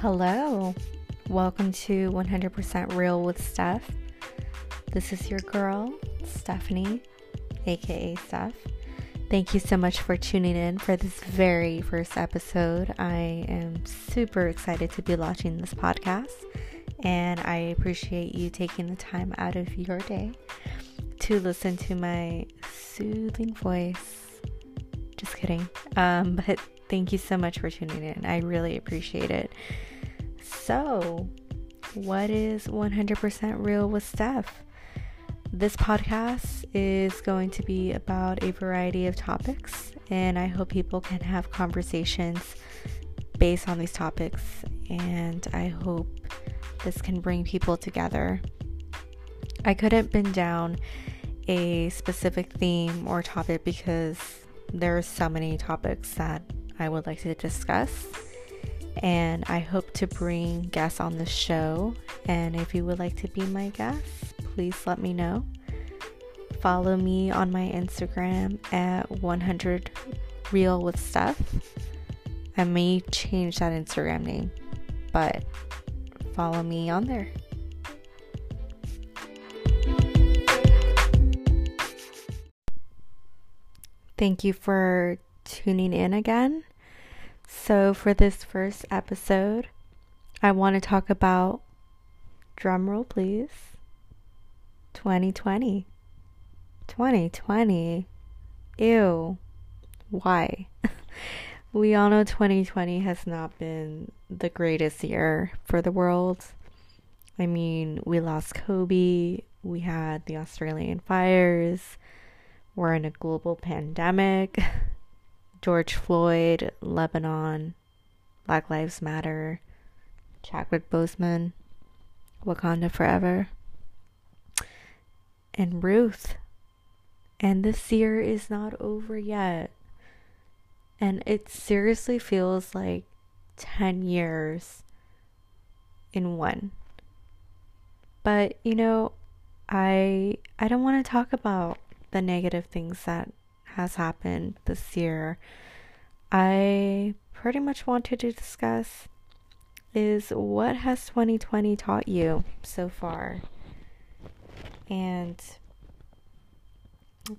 Hello, welcome to 100% Real with Steph. This is your girl, Stephanie, aka Steph. Thank you so much for tuning in for this very first episode. I am super excited to be launching this podcast, and I appreciate you taking the time out of your day to listen to my soothing voice. Just kidding. Um, but thank you so much for tuning in. I really appreciate it. So, what is 100% Real with Steph? This podcast is going to be about a variety of topics, and I hope people can have conversations based on these topics. And I hope this can bring people together. I couldn't pin down a specific theme or topic because there are so many topics that I would like to discuss. And I hope to bring guests on the show. And if you would like to be my guest, please let me know. Follow me on my Instagram at 100 Real with Steph. I may change that Instagram name, but follow me on there. Thank you for tuning in again. So, for this first episode, I want to talk about drumroll, please 2020. 2020. Ew. Why? we all know 2020 has not been the greatest year for the world. I mean, we lost Kobe, we had the Australian fires, we're in a global pandemic. George Floyd, Lebanon, Black Lives Matter, Chadwick Boseman, Wakanda Forever, and Ruth. And this year is not over yet. And it seriously feels like 10 years in one. But, you know, I I don't want to talk about the negative things that has happened this year, I pretty much wanted to discuss is what has 2020 taught you so far? And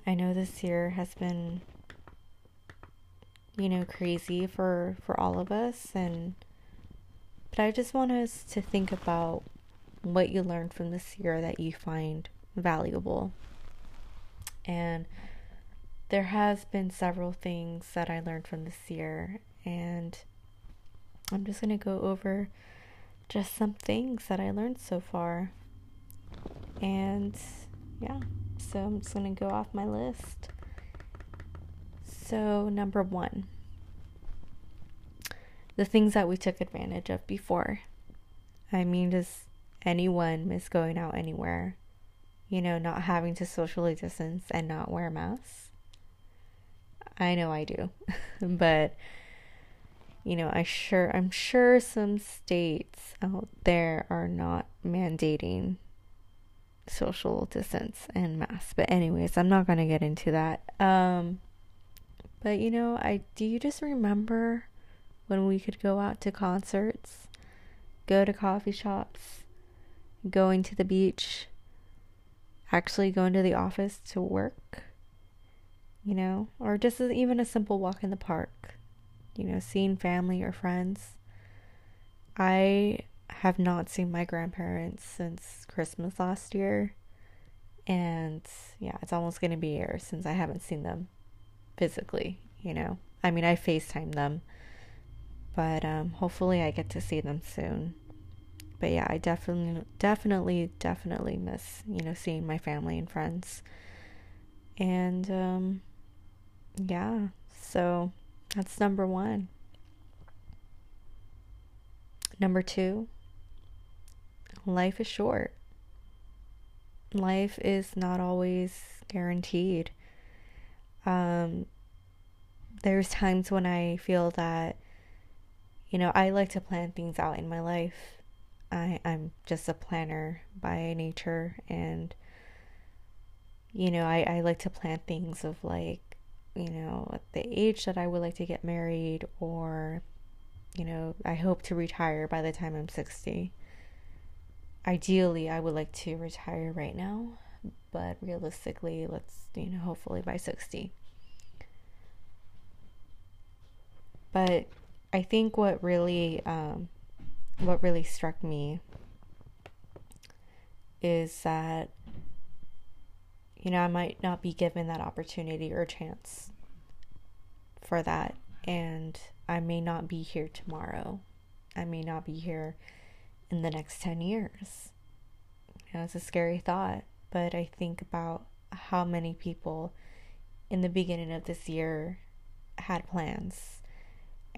I know this year has been you know crazy for for all of us and but I just want us to think about what you learned from this year that you find valuable. And there has been several things that I learned from this year and I'm just going to go over just some things that I learned so far. And yeah, so I'm just going to go off my list. So, number 1. The things that we took advantage of before. I mean, does anyone miss going out anywhere? You know, not having to socially distance and not wear masks? I know I do. but you know, I sure I'm sure some states out there are not mandating social distance and masks. But anyways, I'm not going to get into that. Um but you know, I do you just remember when we could go out to concerts, go to coffee shops, going to the beach, actually going to the office to work? You know, or just even a simple walk in the park, you know, seeing family or friends. I have not seen my grandparents since Christmas last year. And yeah, it's almost going to be a year since I haven't seen them physically, you know. I mean, I FaceTime them, but um, hopefully I get to see them soon. But yeah, I definitely, definitely, definitely miss, you know, seeing my family and friends. And um, yeah, so that's number one. Number two, life is short. Life is not always guaranteed. Um, there's times when I feel that, you know, I like to plan things out in my life. I, I'm just a planner by nature, and, you know, I, I like to plan things of like, you know, at the age that I would like to get married or you know, I hope to retire by the time I'm 60. Ideally, I would like to retire right now, but realistically, let's, you know, hopefully by 60. But I think what really, um, what really struck me is that, you know, I might not be given that opportunity or chance for that. And I may not be here tomorrow. I may not be here in the next 10 years. You know, it's a scary thought, but I think about how many people in the beginning of this year had plans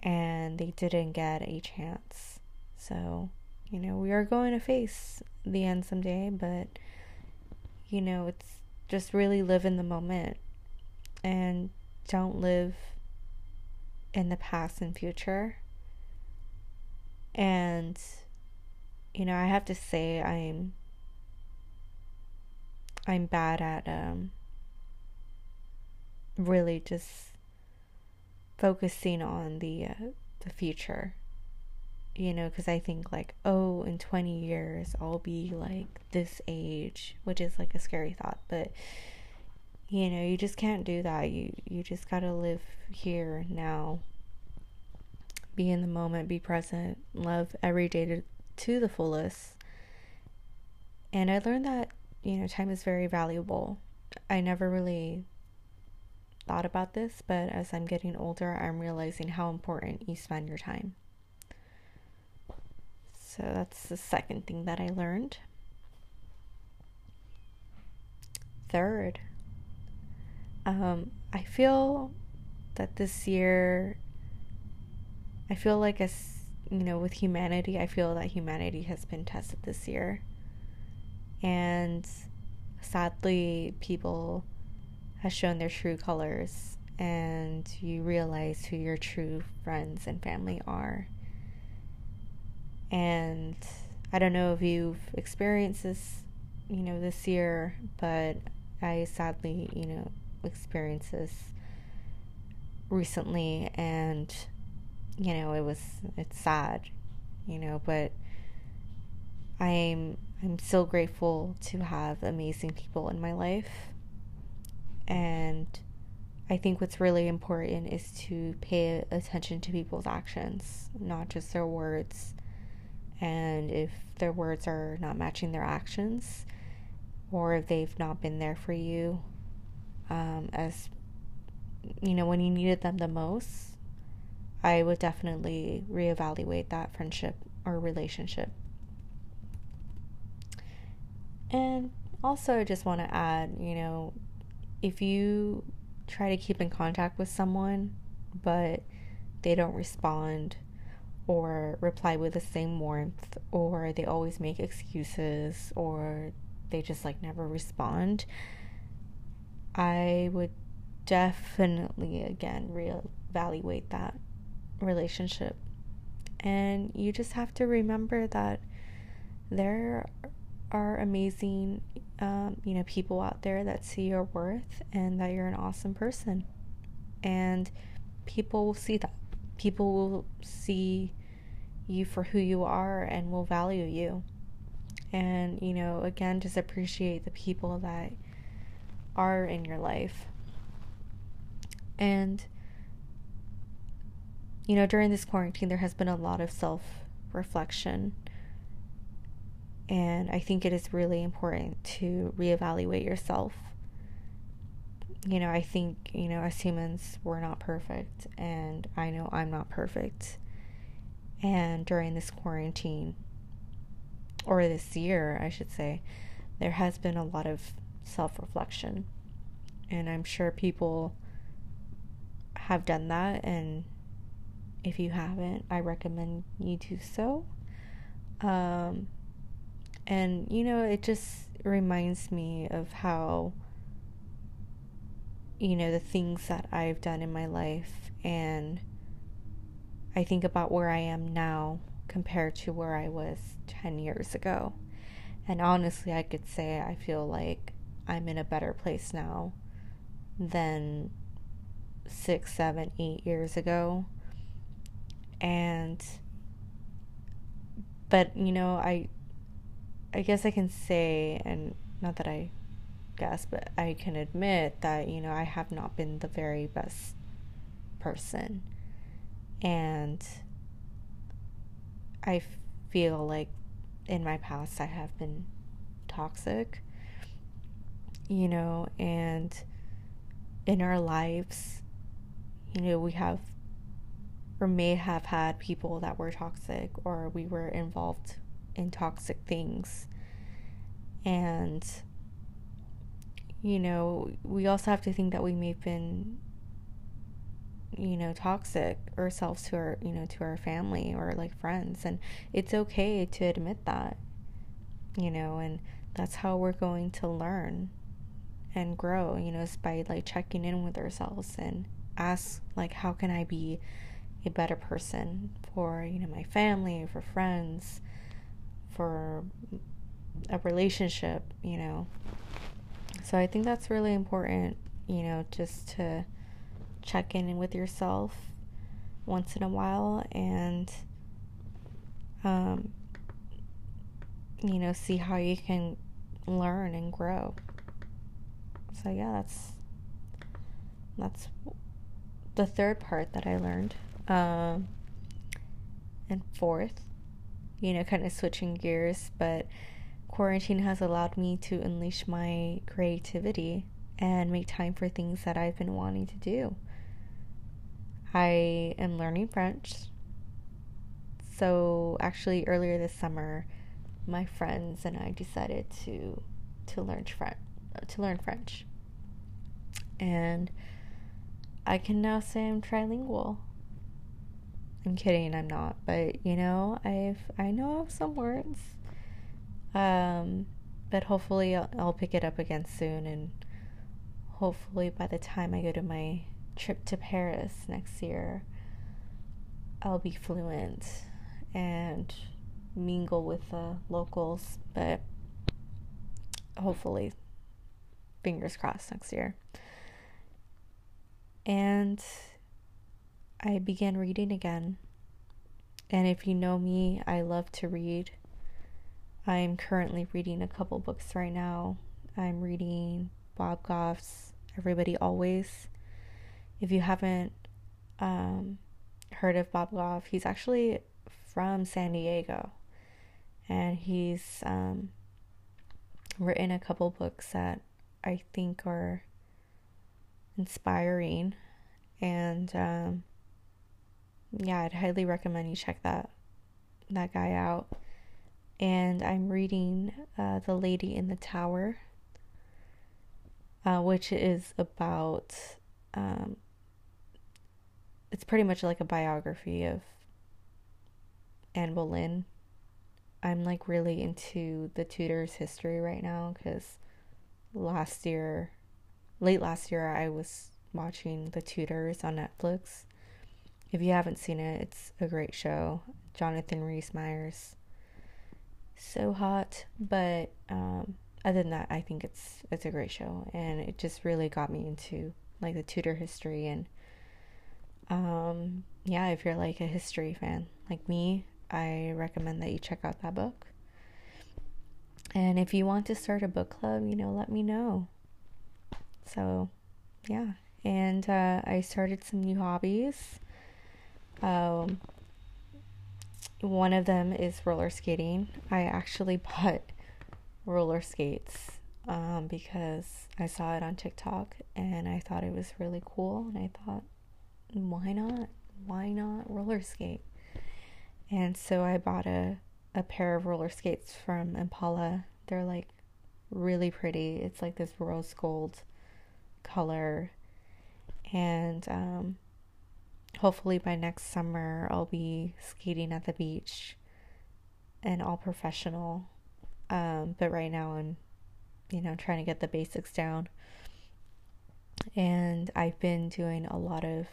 and they didn't get a chance. So, you know, we are going to face the end someday, but, you know, it's just really live in the moment and don't live in the past and future. And, you know, I have to say, I'm. I'm bad at um, really just focusing on the uh, the future you know because i think like oh in 20 years i'll be like this age which is like a scary thought but you know you just can't do that. You you just got to live here now. Be in the moment be present love every day to, to the fullest. And i learned that you know time is very valuable. I never really thought about this, but as I'm getting older, I'm realizing how important you spend your time. So that's the second thing that I learned. Third, um, I feel that this year, I feel like as you know, with humanity, I feel that humanity has been tested this year. And sadly, people has shown their true colors and you realize who your true friends and family are. And I don't know if you've experienced this, you know, this year, but I sadly, you know, experienced this recently and you know, it was it's sad, you know, but I'm I'm so grateful to have amazing people in my life and I think what's really important is to pay attention to people's actions, not just their words. And if their words are not matching their actions, or if they've not been there for you, um, as you know, when you needed them the most, I would definitely reevaluate that friendship or relationship. And also, I just want to add, you know, if you try to keep in contact with someone but they don't respond or reply with the same warmth or they always make excuses or they just like never respond i would definitely again reevaluate that relationship and you just have to remember that there are amazing, um, you know, people out there that see your worth and that you're an awesome person. And people will see that. People will see you for who you are and will value you. And, you know, again, just appreciate the people that are in your life. And, you know, during this quarantine, there has been a lot of self reflection and I think it is really important to reevaluate yourself. You know, I think, you know, as humans, we're not perfect, and I know I'm not perfect. And during this quarantine, or this year, I should say, there has been a lot of self reflection. And I'm sure people have done that. And if you haven't, I recommend you do so. Um, and, you know, it just reminds me of how, you know, the things that I've done in my life. And I think about where I am now compared to where I was 10 years ago. And honestly, I could say I feel like I'm in a better place now than six, seven, eight years ago. and but you know i i guess i can say and not that i guess but i can admit that you know i have not been the very best person and i feel like in my past i have been toxic you know and in our lives you know we have or may have had people that were toxic or we were involved in toxic things. And, you know, we also have to think that we may have been, you know, toxic ourselves to our, you know, to our family or like friends. And it's okay to admit that, you know, and that's how we're going to learn and grow, you know, is by like checking in with ourselves and ask, like, how can I be a better person for you know my family for friends for a relationship you know so i think that's really important you know just to check in with yourself once in a while and um you know see how you can learn and grow. So yeah that's that's the third part that i learned. Um, and fourth, you know, kind of switching gears, but quarantine has allowed me to unleash my creativity and make time for things that I've been wanting to do. I am learning French. So actually earlier this summer, my friends and I decided to to learn French to learn French. And I can now say I'm trilingual. I'm kidding, I'm not, but you know, I've I know some words. Um, but hopefully I'll, I'll pick it up again soon, and hopefully by the time I go to my trip to Paris next year, I'll be fluent and mingle with the locals. But hopefully, fingers crossed next year. And I began reading again. And if you know me, I love to read. I'm currently reading a couple books right now. I'm reading Bob Goff's Everybody Always. If you haven't um, heard of Bob Goff, he's actually from San Diego. And he's um, written a couple books that I think are inspiring. And um, yeah, I'd highly recommend you check that that guy out. And I'm reading uh, The Lady in the Tower, uh, which is about. Um, it's pretty much like a biography of Anne Boleyn. I'm like really into the Tudors history right now because last year, late last year, I was watching the Tudors on Netflix if you haven't seen it, it's a great show. Jonathan Rhys Meyers, so hot. But um, other than that, I think it's it's a great show, and it just really got me into like the Tudor history and um, yeah, if you're like a history fan like me, I recommend that you check out that book. And if you want to start a book club, you know, let me know. So, yeah. And uh, I started some new hobbies. Um, one of them is roller skating. I actually bought roller skates um, because I saw it on TikTok and I thought it was really cool. And I thought, why not? Why not roller skate? And so I bought a, a pair of roller skates from Impala. They're like really pretty. It's like this rose gold color. And um, hopefully by next summer I'll be skating at the beach and all professional. Um, but right now I'm, you know, trying to get the basics down. And I've been doing a lot of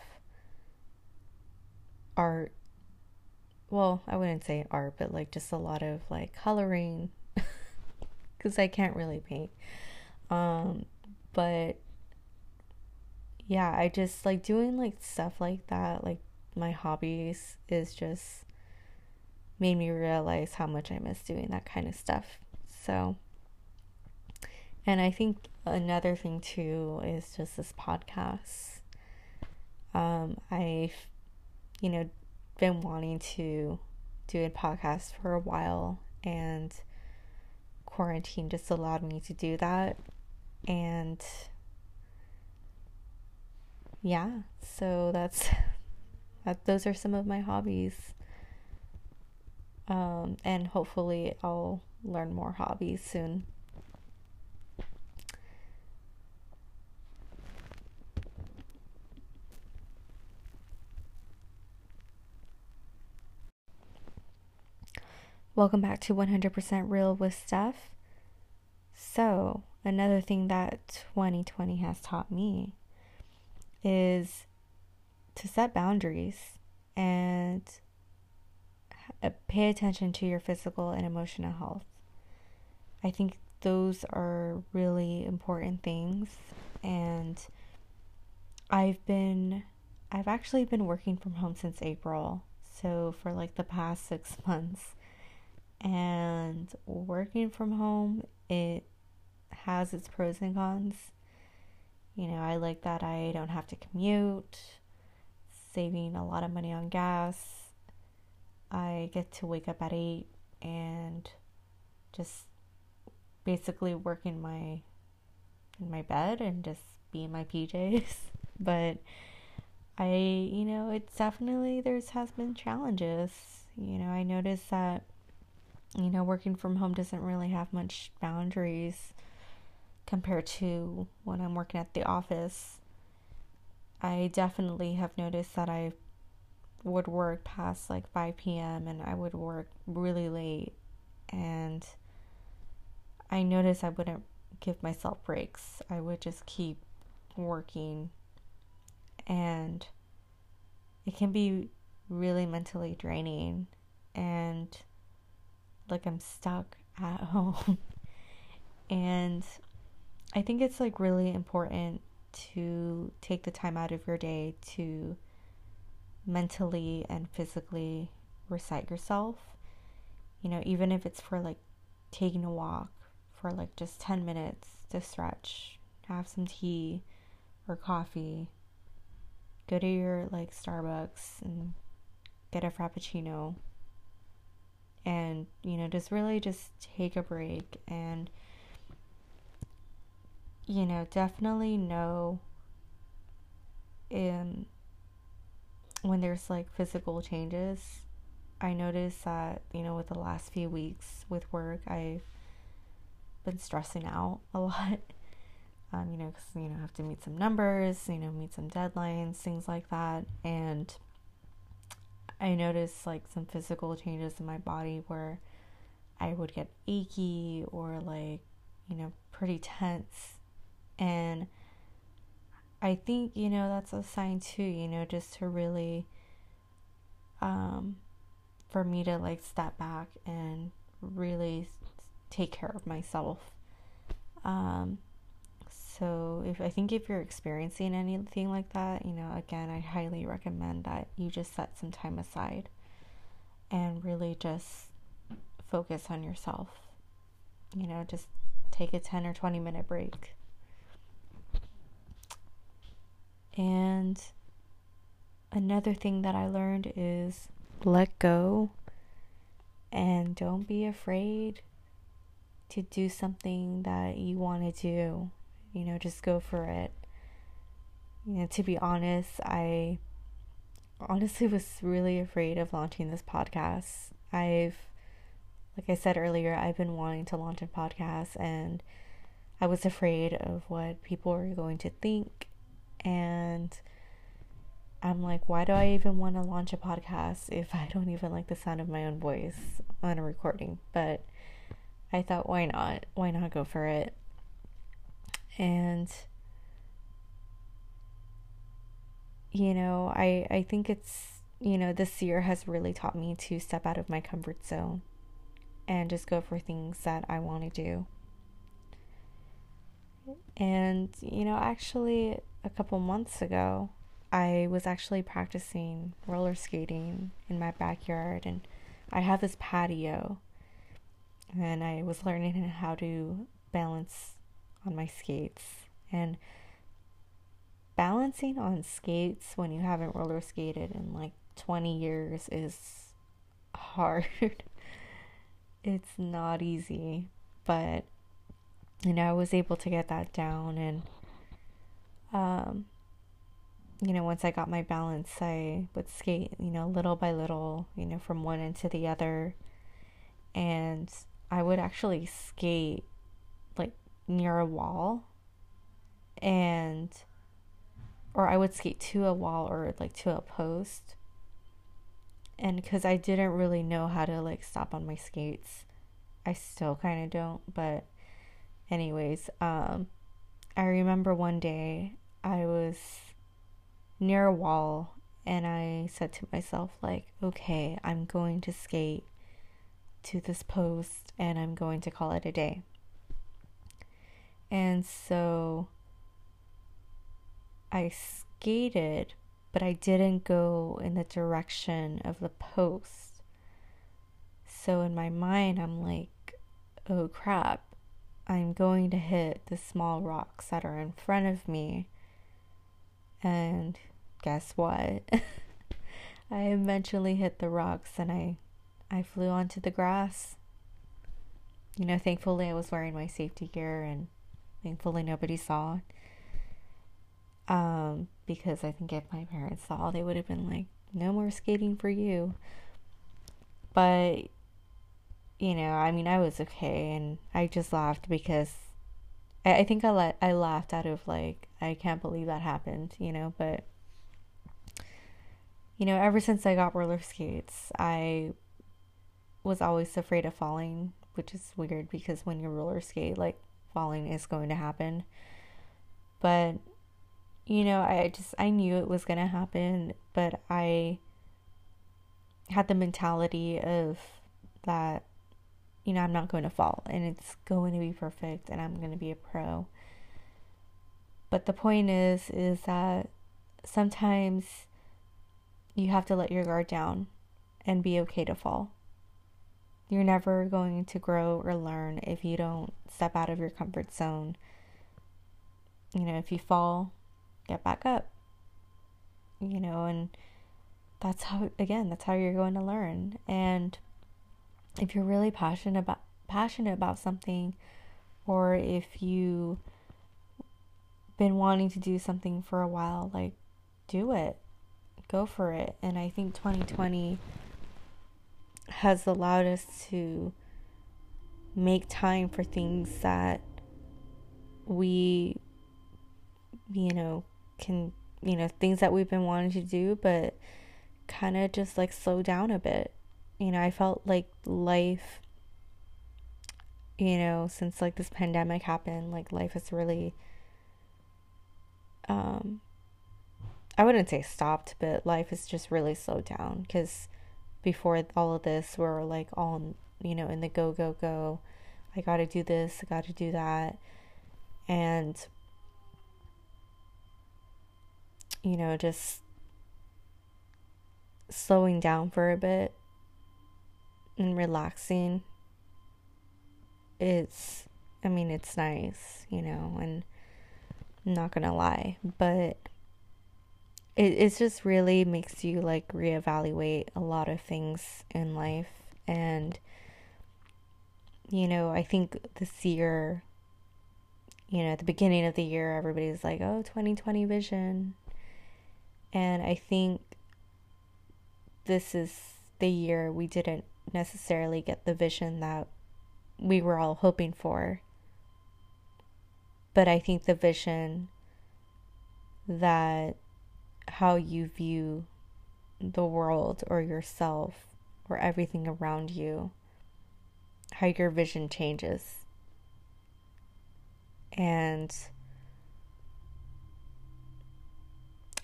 art. Well, I wouldn't say art, but like just a lot of like coloring because I can't really paint. Um, but yeah, I just like doing like stuff like that, like my hobbies is just made me realize how much I miss doing that kind of stuff. So, and I think another thing too is just this podcast. Um, I've, you know, been wanting to do a podcast for a while, and quarantine just allowed me to do that. And yeah, so that's that, those are some of my hobbies. Um, and hopefully, I'll learn more hobbies soon. Welcome back to 100% Real with Steph. So, another thing that 2020 has taught me is to set boundaries and uh, pay attention to your physical and emotional health. I think those are really important things and I've been I've actually been working from home since April. So for like the past 6 months and working from home it has its pros and cons. You know, I like that I don't have to commute, saving a lot of money on gas I get to wake up at 8 and just basically work in my in my bed and just be in my PJs. but I, you know, it's definitely there's has been challenges. You know, I noticed that you know, working from home doesn't really have much boundaries compared to when I'm working at the office. I definitely have noticed that I would work past like 5 p.m. and I would work really late. And I noticed I wouldn't give myself breaks. I would just keep working. And it can be really mentally draining. And like I'm stuck at home. and I think it's like really important to take the time out of your day to mentally and physically recite yourself. You know, even if it's for like taking a walk for like just 10 minutes to stretch, have some tea or coffee, go to your like Starbucks and get a frappuccino and you know just really just take a break and you know definitely know in when there's like physical changes, I notice that, you know, with the last few weeks with work, I've been stressing out a lot. Um, you know, because, you know, I have to meet some numbers, you know, meet some deadlines, things like that. And I noticed like some physical changes in my body where I would get achy or like, you know, pretty tense. And I think, you know, that's a sign too, you know, just to really, um, for me to like step back and really take care of myself. Um, so if I think if you're experiencing anything like that, you know, again, I highly recommend that you just set some time aside and really just focus on yourself. You know, just take a 10 or 20 minute break. And another thing that I learned is let go and don't be afraid to do something that you want to do. You know, just go for it. You know, to be honest, I honestly was really afraid of launching this podcast. I've, like I said earlier, I've been wanting to launch a podcast and I was afraid of what people were going to think and I'm like, why do I even want to launch a podcast if I don't even like the sound of my own voice on a recording? But I thought, why not? Why not go for it? And you know, I I think it's you know, this year has really taught me to step out of my comfort zone and just go for things that I want to do. And you know, actually a couple months ago, I was actually practicing roller skating in my backyard, and I have this patio, and I was learning how to balance on my skates. And balancing on skates when you haven't roller skated in like 20 years is hard. it's not easy, but you know, I was able to get that down and um you know, once I got my balance, I would skate, you know, little by little, you know, from one end to the other. And I would actually skate like near a wall and or I would skate to a wall or like to a post. And cuz I didn't really know how to like stop on my skates. I still kind of don't, but anyways, um I remember one day I was near a wall and I said to myself like, "Okay, I'm going to skate to this post and I'm going to call it a day." And so I skated, but I didn't go in the direction of the post. So in my mind, I'm like, oh crap, I'm going to hit the small rocks that are in front of me. And guess what? I eventually hit the rocks and I I flew onto the grass. You know, thankfully I was wearing my safety gear and thankfully nobody saw. Um, because I think if my parents saw, they would have been like, no more skating for you. But, you know, I mean, I was okay, and I just laughed because I, I think I let I laughed out of like, I can't believe that happened, you know, but you know, ever since I got roller skates, I was always afraid of falling, which is weird because when you roller skate, like falling is going to happen. But you know, I just I knew it was going to happen, but I had the mentality of that you know, I'm not going to fall and it's going to be perfect and I'm going to be a pro. But the point is is that sometimes you have to let your guard down and be okay to fall. You're never going to grow or learn if you don't step out of your comfort zone. You know, if you fall, get back up. You know, and that's how again, that's how you're going to learn. And if you're really passionate about passionate about something or if you been wanting to do something for a while, like do it. Go for it. And I think 2020 has allowed us to make time for things that we you know can you know things that we've been wanting to do but kind of just like slow down a bit you know i felt like life you know since like this pandemic happened like life has really um i wouldn't say stopped but life has just really slowed down because before all of this we we're like all you know in the go go go i gotta do this i gotta do that and you know, just slowing down for a bit and relaxing. It's, I mean, it's nice, you know, and I'm not gonna lie, but it it just really makes you like reevaluate a lot of things in life and you know, I think this year you know, at the beginning of the year everybody's like, "Oh, 2020 vision." And I think this is the year we didn't necessarily get the vision that we were all hoping for. But I think the vision that how you view the world or yourself or everything around you, how your vision changes. And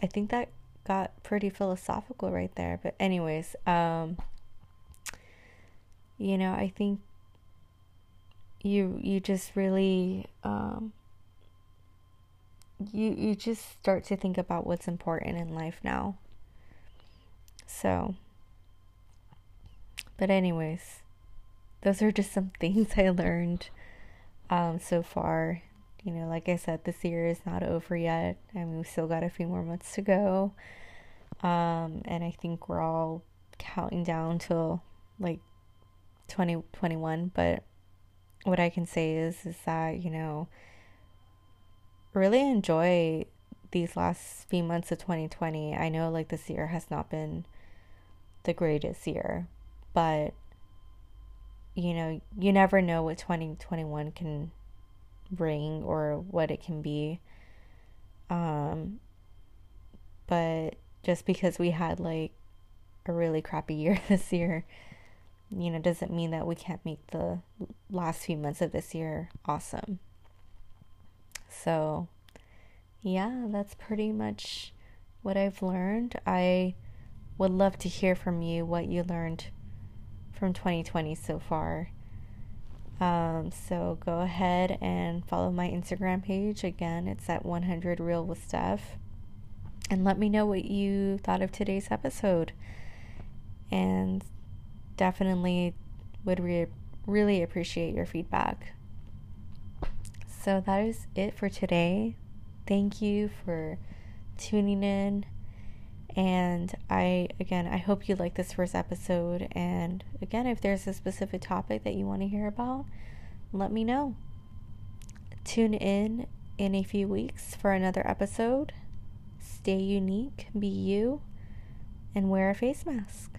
I think that got pretty philosophical right there. But anyways, um you know, I think you you just really um you you just start to think about what's important in life now. So, but anyways, those are just some things I learned um, so far. You know, like I said, this year is not over yet. I mean, we still got a few more months to go. Um, and I think we're all counting down till like 2021. but what I can say is, is that, you know, really enjoy these last few months of 2020. I know like this year has not been the greatest year, but you know, you never know what 2021 can bring or what it can be. Um, but just because we had like a really crappy year this year, you know, doesn't mean that we can't make the last few months of this year awesome. So, yeah, that's pretty much what I've learned. I would love to hear from you what you learned from 2020 so far. Um, so go ahead and follow my Instagram page. Again, it's at 100 Real with Steph. And let me know what you thought of today's episode. And definitely would re- really appreciate your feedback. So that is it for today. Thank you for tuning in. And I, again, I hope you like this first episode. And again, if there's a specific topic that you want to hear about, let me know. Tune in in a few weeks for another episode. Stay unique, be you, and wear a face mask.